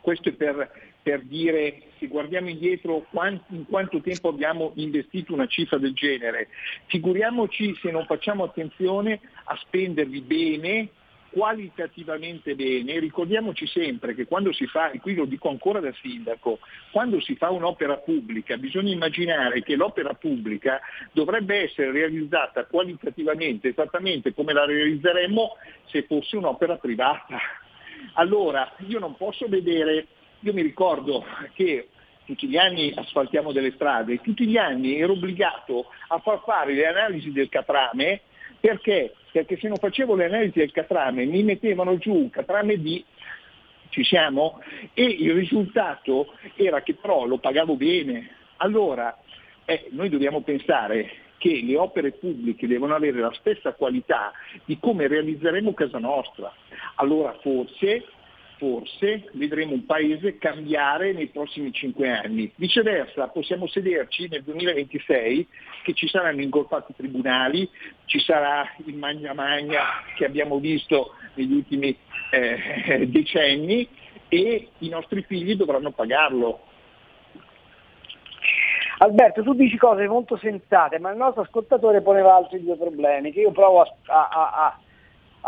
questo è per, per dire se guardiamo indietro in quanto tempo abbiamo investito una cifra del genere. Figuriamoci se non facciamo attenzione a spenderli bene qualitativamente bene, ricordiamoci sempre che quando si fa, e qui lo dico ancora da sindaco, quando si fa un'opera pubblica bisogna immaginare che l'opera pubblica dovrebbe essere realizzata qualitativamente esattamente come la realizzeremmo se fosse un'opera privata. Allora io non posso vedere, io mi ricordo che tutti gli anni asfaltiamo delle strade, tutti gli anni ero obbligato a far fare le analisi del catrame perché? Perché se non facevo le analisi del catrame mi mettevano giù un catrame D, ci siamo, e il risultato era che però lo pagavo bene. Allora eh, noi dobbiamo pensare che le opere pubbliche devono avere la stessa qualità di come realizzeremo casa nostra. Allora forse forse vedremo un paese cambiare nei prossimi cinque anni. Viceversa, possiamo sederci nel 2026 che ci saranno ingolfati tribunali, ci sarà il magna magna che abbiamo visto negli ultimi eh, decenni e i nostri figli dovranno pagarlo. Alberto, tu dici cose molto sensate, ma il nostro ascoltatore poneva altri due problemi che io provo a, a, a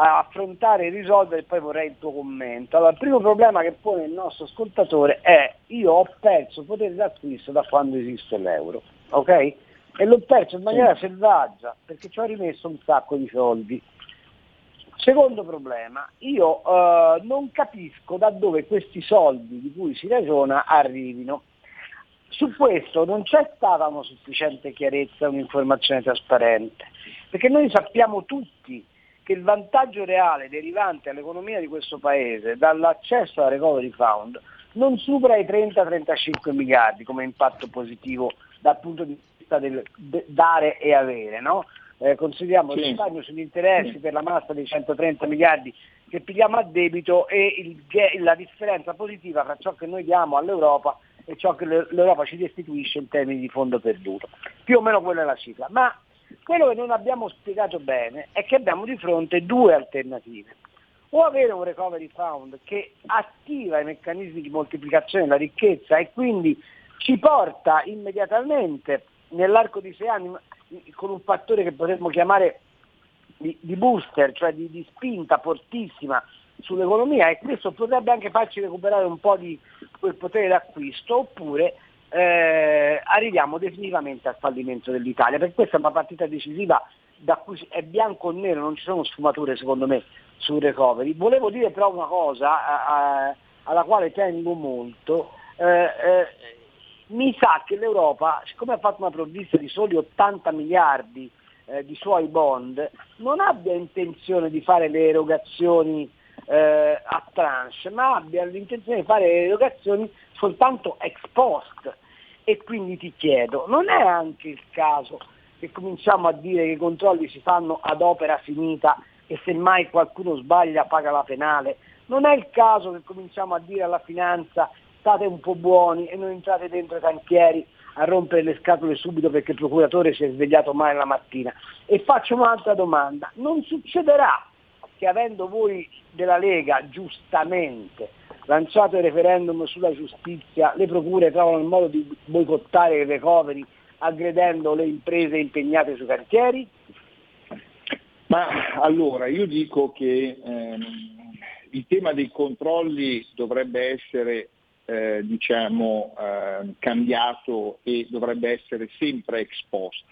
a affrontare e risolvere e poi vorrei il tuo commento. Allora, il primo problema che pone il nostro ascoltatore è io ho perso potere d'acquisto da quando esiste l'euro, ok? E l'ho perso in maniera selvaggia perché ci ho rimesso un sacco di soldi. Secondo problema, io eh, non capisco da dove questi soldi di cui si ragiona arrivino. Su questo non c'è stata una sufficiente chiarezza, un'informazione trasparente, perché noi sappiamo tutti che il vantaggio reale derivante all'economia di questo Paese dall'accesso alla Recovery Fund non supera i 30-35 miliardi come impatto positivo dal punto di vista del dare e avere. No? Eh, consideriamo sì. il risparmio sugli interessi sì. per la massa dei 130 miliardi che pigliamo a debito e il, la differenza positiva tra ciò che noi diamo all'Europa e ciò che l'Europa ci restituisce in termini di fondo perduto. Più o meno quella è la cifra. Ma quello che non abbiamo spiegato bene è che abbiamo di fronte due alternative. O avere un recovery fund che attiva i meccanismi di moltiplicazione della ricchezza e quindi ci porta immediatamente nell'arco di sei anni con un fattore che potremmo chiamare di, di booster, cioè di, di spinta fortissima sull'economia e questo potrebbe anche farci recuperare un po' di quel potere d'acquisto oppure eh, arriviamo definitivamente al fallimento dell'Italia, perché questa è una partita decisiva da cui è bianco o nero, non ci sono sfumature secondo me sul recovery. Volevo dire però una cosa a, a, alla quale tengo molto, eh, eh, mi sa che l'Europa, siccome ha fatto una provvista di soli 80 miliardi eh, di suoi bond, non abbia intenzione di fare le erogazioni eh, a tranche, ma abbia l'intenzione di fare le erogazioni soltanto ex post. E quindi ti chiedo, non è anche il caso che cominciamo a dire che i controlli si fanno ad opera finita e se mai qualcuno sbaglia paga la penale? Non è il caso che cominciamo a dire alla finanza state un po' buoni e non entrate dentro i cantieri a rompere le scatole subito perché il procuratore si è svegliato male la mattina. E faccio un'altra domanda, non succederà che avendo voi della Lega giustamente lanciato il referendum sulla giustizia, le procure trovano il modo di boicottare il recovery aggredendo le imprese impegnate sui cantieri? Ma allora io dico che ehm, il tema dei controlli dovrebbe essere eh, diciamo, eh, cambiato e dovrebbe essere sempre ex post.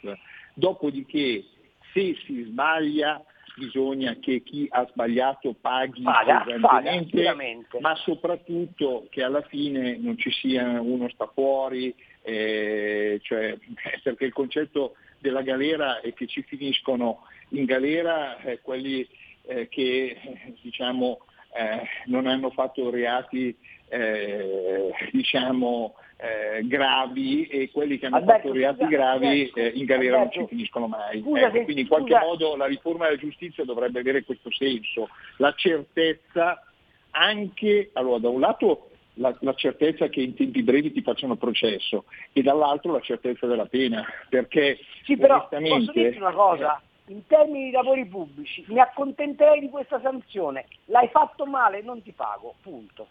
Dopodiché se si sbaglia bisogna che chi ha sbagliato paghi Paga, pesantemente, ma soprattutto che alla fine non ci sia uno sta fuori, eh, cioè, perché il concetto della galera è che ci finiscono in galera eh, quelli eh, che diciamo, eh, non hanno fatto reati eh, diciamo, eh, gravi e quelli che hanno Alberto, fatto reati scusa, gravi eh, in galera non Alberto, ci finiscono mai. scusa Ecco, quindi in qualche scusa- modo la riforma della giustizia dovrebbe avere questo senso, la certezza anche, allora da un lato la, la certezza che in tempi brevi ti facciano processo e dall'altro la certezza della pena, perché Sì, però posso dirti una cosa? In termini di lavori pubblici mi accontenterei di questa sanzione. L'hai fatto male, non ti pago, punto.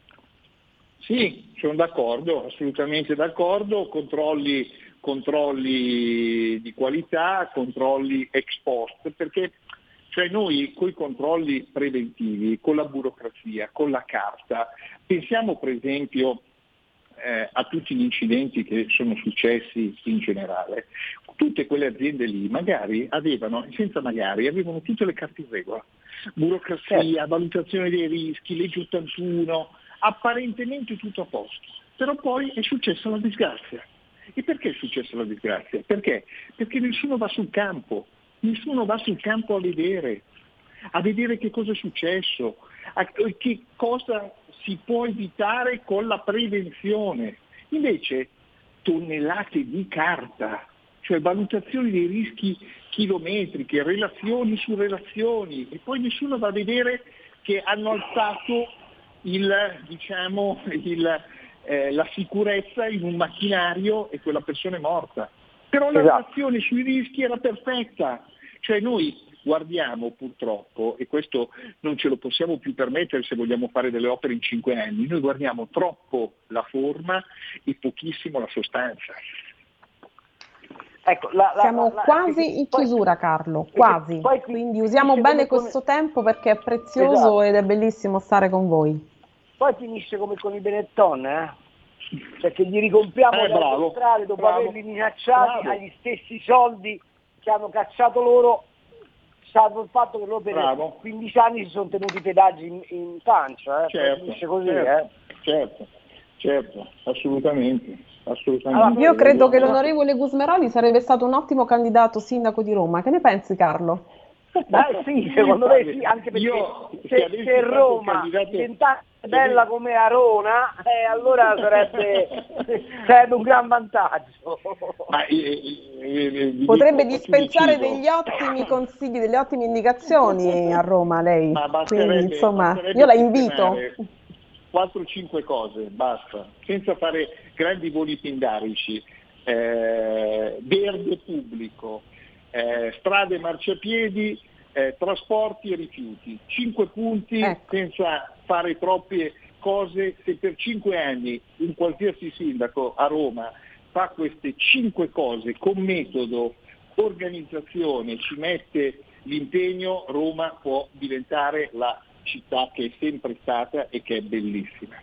Sì, sono d'accordo, assolutamente d'accordo, controlli, controlli di qualità, controlli ex post, perché cioè noi con i controlli preventivi, con la burocrazia, con la carta, pensiamo per esempio eh, a tutti gli incidenti che sono successi in generale. Tutte quelle aziende lì magari avevano, senza magari, avevano tutte le carte in regola. Burocrazia, valutazione dei rischi, legge 81, apparentemente tutto a posto. Però poi è successa la disgrazia. E perché è successa la disgrazia? Perché? Perché nessuno va sul campo, nessuno va sul campo a vedere, a vedere che cosa è successo, a- che cosa si può evitare con la prevenzione. Invece tonnellate di carta, cioè valutazioni dei rischi chilometriche, relazioni su relazioni, e poi nessuno va a vedere che hanno alzato il, diciamo, il, eh, la sicurezza in un macchinario e quella persona è morta. Però la Esatto. relazione sui rischi era perfetta. Cioè noi guardiamo purtroppo, e questo non ce lo possiamo più permettere se vogliamo fare delle opere in cinque anni, noi guardiamo troppo la forma e pochissimo la sostanza. Ecco, la- la- Siamo la- la- quasi in poi- chiusura, Carlo, quasi. poi- Quindi usiamo bene come- questo tempo perché è prezioso Esatto. ed è bellissimo stare con voi. Poi finisce come con i Benetton, eh? Cioè che gli ricompriamo Eh, bravo, autostrade dopo bravo. averli minacciati Bravo. agli stessi soldi che hanno cacciato loro, salvo il fatto che loro per Bravo. 15 anni si sono tenuti i pedaggi in, in pancia, eh? Certo, finisce così, certo, eh? certo, certo, assolutamente, assolutamente. Io credo che l'onorevole Gusmeroli sarebbe stato un ottimo candidato sindaco di Roma. Che ne pensi, Carlo? Dai, sì, secondo me sì, anche perché Io, se se, Roma candidato- diventasse bella come Arona, eh, allora sarebbe, sarebbe un gran vantaggio. Ma, eh, eh, eh, vi Potrebbe dispensare degli ottimi consigli, delle ottime indicazioni a Roma, lei. Quindi, insomma, io la invito. sistemare 4-5 cose, basta, senza fare grandi voli pindarici. Eh, verde pubblico, eh, strade, marciapiedi, eh, trasporti e rifiuti. Cinque punti Ecco. senza fare troppe cose. Se per cinque anni un qualsiasi sindaco a Roma fa queste cinque cose con metodo, organizzazione, ci mette l'impegno, Roma può diventare la città che è sempre stata e che è bellissima.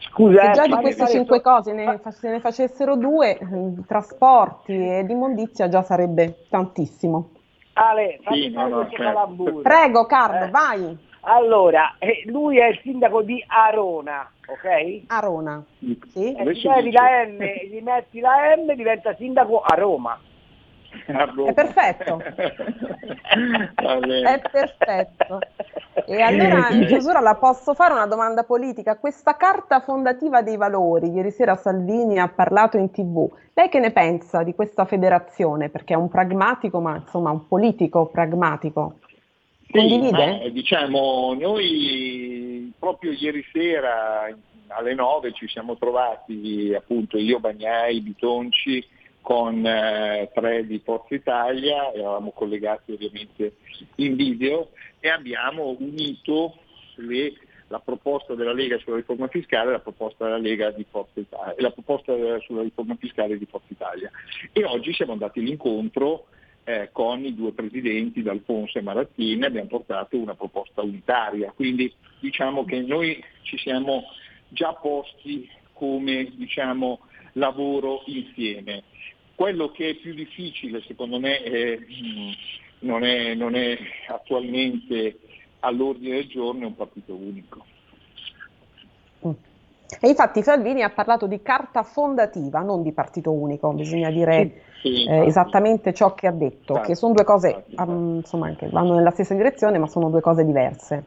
Scusa, Se eh, già di queste cinque cose ne, fa- se ne facessero due, eh, trasporti ed immondizia già sarebbe tantissimo. Ale, fammi Sì, no, no, certo. Prego, Carlo, Eh. vai. Allora, eh, lui è il sindaco di Arona, ok? Arona. Sì? E Adesso gli levi dice- la M, gli metti la M, diventa sindaco a Roma. È perfetto. È perfetto. E allora in chiusura la posso fare una domanda politica. Questa carta fondativa dei valori, ieri sera Salvini ha parlato in tv. Lei che ne pensa di questa federazione? Perché è un pragmatico, ma insomma un politico pragmatico. Sì, Condivide? ma, diciamo, noi proprio ieri sera alle 9 ci siamo trovati appunto io, Bagnai, Bitonci con eh, tre di Forza Italia, eravamo collegati ovviamente in video e abbiamo unito le- la proposta della Lega sulla riforma fiscale e la proposta della Lega di Forza Italia, la proposta sulla riforma fiscale di Forza Italia. E oggi siamo andati all'incontro eh, con i due presidenti, D'Alfonso e Marattini, abbiamo portato una proposta unitaria. Quindi diciamo che noi ci siamo già posti come diciamo, lavoro insieme. Quello che è più difficile secondo me è mh, non è, non è attualmente all'ordine del giorno, è un partito unico. E infatti Salvini ha parlato di carta fondativa, non di partito unico, bisogna dire sì, sì, eh, esattamente ciò che ha detto, infatti, che sono due cose, um, insomma, che vanno nella stessa direzione, ma sono due cose diverse.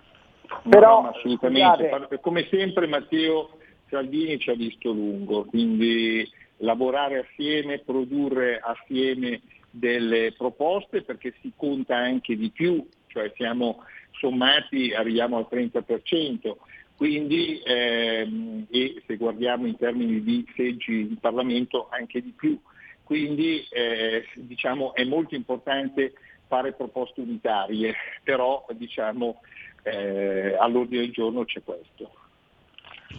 No, Però, no, assolutamente. scusate. Come sempre Matteo Salvini ci ha visto lungo, quindi lavorare assieme, produrre assieme delle proposte perché si conta anche di più, cioè siamo sommati, arriviamo al 30%, quindi ehm, e se guardiamo in termini di seggi in Parlamento anche di più. Quindi eh, diciamo, è molto importante fare proposte unitarie, però diciamo, eh, all'ordine del giorno c'è questo.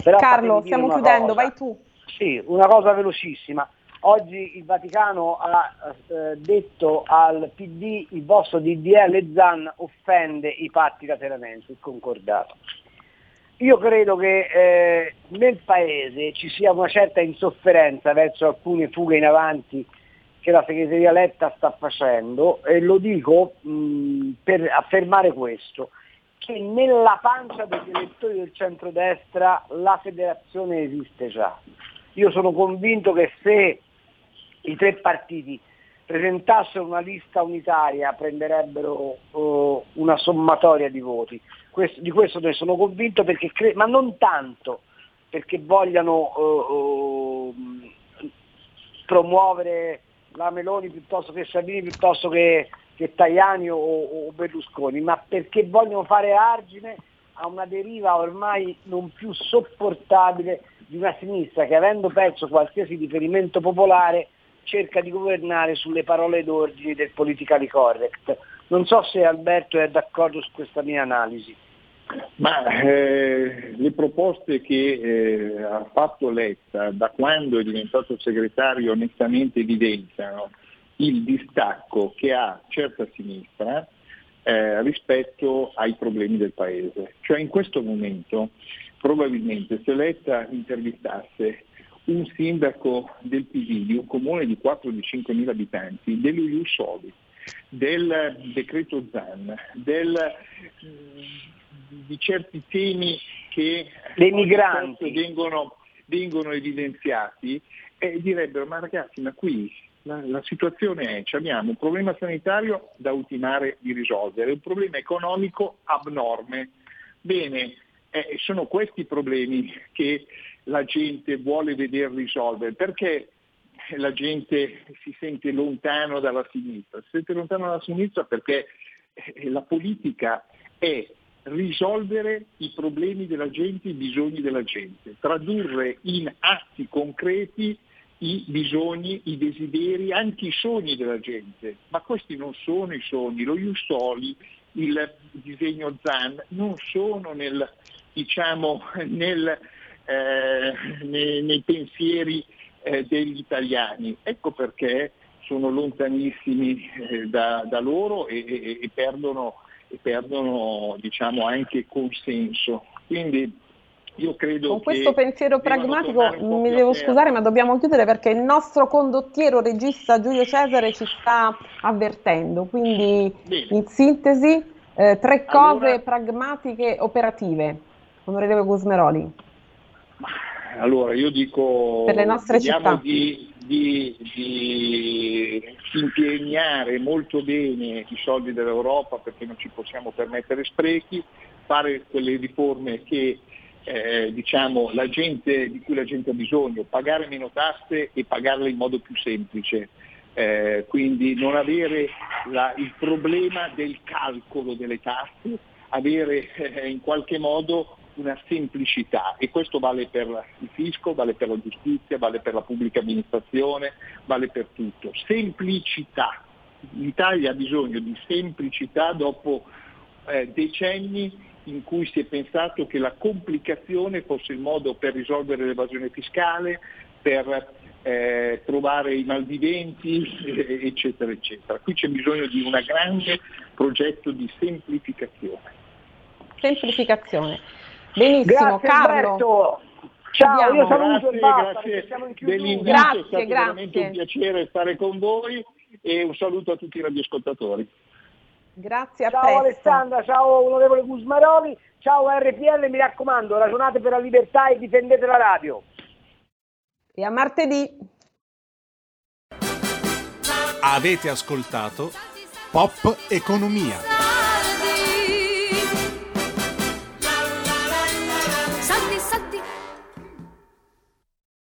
Però Carlo, stiamo chiudendo, cosa. vai tu. Sì, una cosa velocissima. Oggi il Vaticano ha eh, detto al PD il vostro DDL ZAN offende i patti lateranensi, il concordato. Io credo che eh, nel Paese ci sia una certa insofferenza verso alcune fughe in avanti che la segreteria Letta sta facendo e lo dico mh, per affermare questo, che nella pancia degli elettori del centrodestra la federazione esiste già. Io sono convinto che se i tre partiti presentassero una lista unitaria prenderebbero eh, una sommatoria di voti. Questo- di questo ne sono convinto, cre- ma non tanto perché vogliano eh, eh, promuovere la Meloni piuttosto che Salvini, piuttosto che, che Tajani o, o Berlusconi, ma perché vogliono fare argine a una deriva ormai non più sopportabile di una sinistra che avendo perso qualsiasi riferimento popolare cerca di governare sulle parole d'ordine del politically correct. Non so se Alberto è d'accordo su questa mia analisi. Ma eh, le proposte che eh, ha fatto Letta da quando è diventato segretario onestamente evidenziano il distacco che ha certa sinistra eh, rispetto ai problemi del Paese. Cioè in questo momento probabilmente se Letta intervistasse un sindaco del PD di un comune di 4 di 5 mila abitanti, dello Ius Soli, del decreto ZAN, del, di certi temi che Dei migranti. vengono, vengono evidenziati, e direbbero ma ragazzi ma qui la, la situazione è, ci abbiamo un problema sanitario da ultimare di risolvere, un problema economico abnorme. Bene, eh, sono questi i problemi che la gente vuole vedere risolvere, perché la gente si sente lontano dalla sinistra, si sente lontano dalla sinistra perché eh, la politica è risolvere i problemi della gente, i bisogni della gente, tradurre in atti concreti i bisogni, i desideri, anche i sogni della gente. Ma questi non sono i sogni, lo Iustoli, il disegno ZAN non sono nel, diciamo, nel, eh, nei, nei pensieri eh, degli italiani. Ecco perché sono lontanissimi eh, da, da loro e, e- e perdono, e perdono diciamo, anche consenso. Quindi io credo Con questo pensiero pragmatico mi devo terra. scusare, ma dobbiamo chiudere perché il nostro condottiero regista Giulio Cesare ci sta avvertendo. Quindi, in sintesi, eh, tre cose Allora- pragmatiche operative. Onorevole Gusmeroli. Allora io dico Per le nostre città. di, di- di impegnare molto bene i soldi dell'Europa perché non ci possiamo permettere sprechi, fare quelle riforme che eh, diciamo, la gente, di cui la gente ha bisogno, pagare meno tasse e pagarle in modo più semplice. Eh, quindi non avere la- il problema del calcolo delle tasse, avere eh, in qualche modo una semplicità e questo vale per il fisco, vale per la giustizia, vale per la pubblica amministrazione, vale per tutto. Semplicità. L'Italia ha bisogno di semplicità dopo eh, decenni in cui si è pensato che la complicazione fosse il modo per risolvere l'evasione fiscale, per eh, trovare i malviventi, eh, eccetera, eccetera. Qui c'è bisogno di un grande progetto di semplificazione. Semplificazione. Benissimo, Grazie, Carlo. Alberto. Ciao, Chiudiamo. io saluto Grazie, basta, grazie siamo in dell'invito, Grazie, è stato veramente grazie. un piacere stare con voi e un saluto a tutti i radioascoltatori. Grazie a ciao presto. Alessandra, ciao onorevole Gusmaroli, ciao RPL, mi raccomando, ragionate per la libertà e difendete la radio. E a martedì. Avete ascoltato Pop Economia.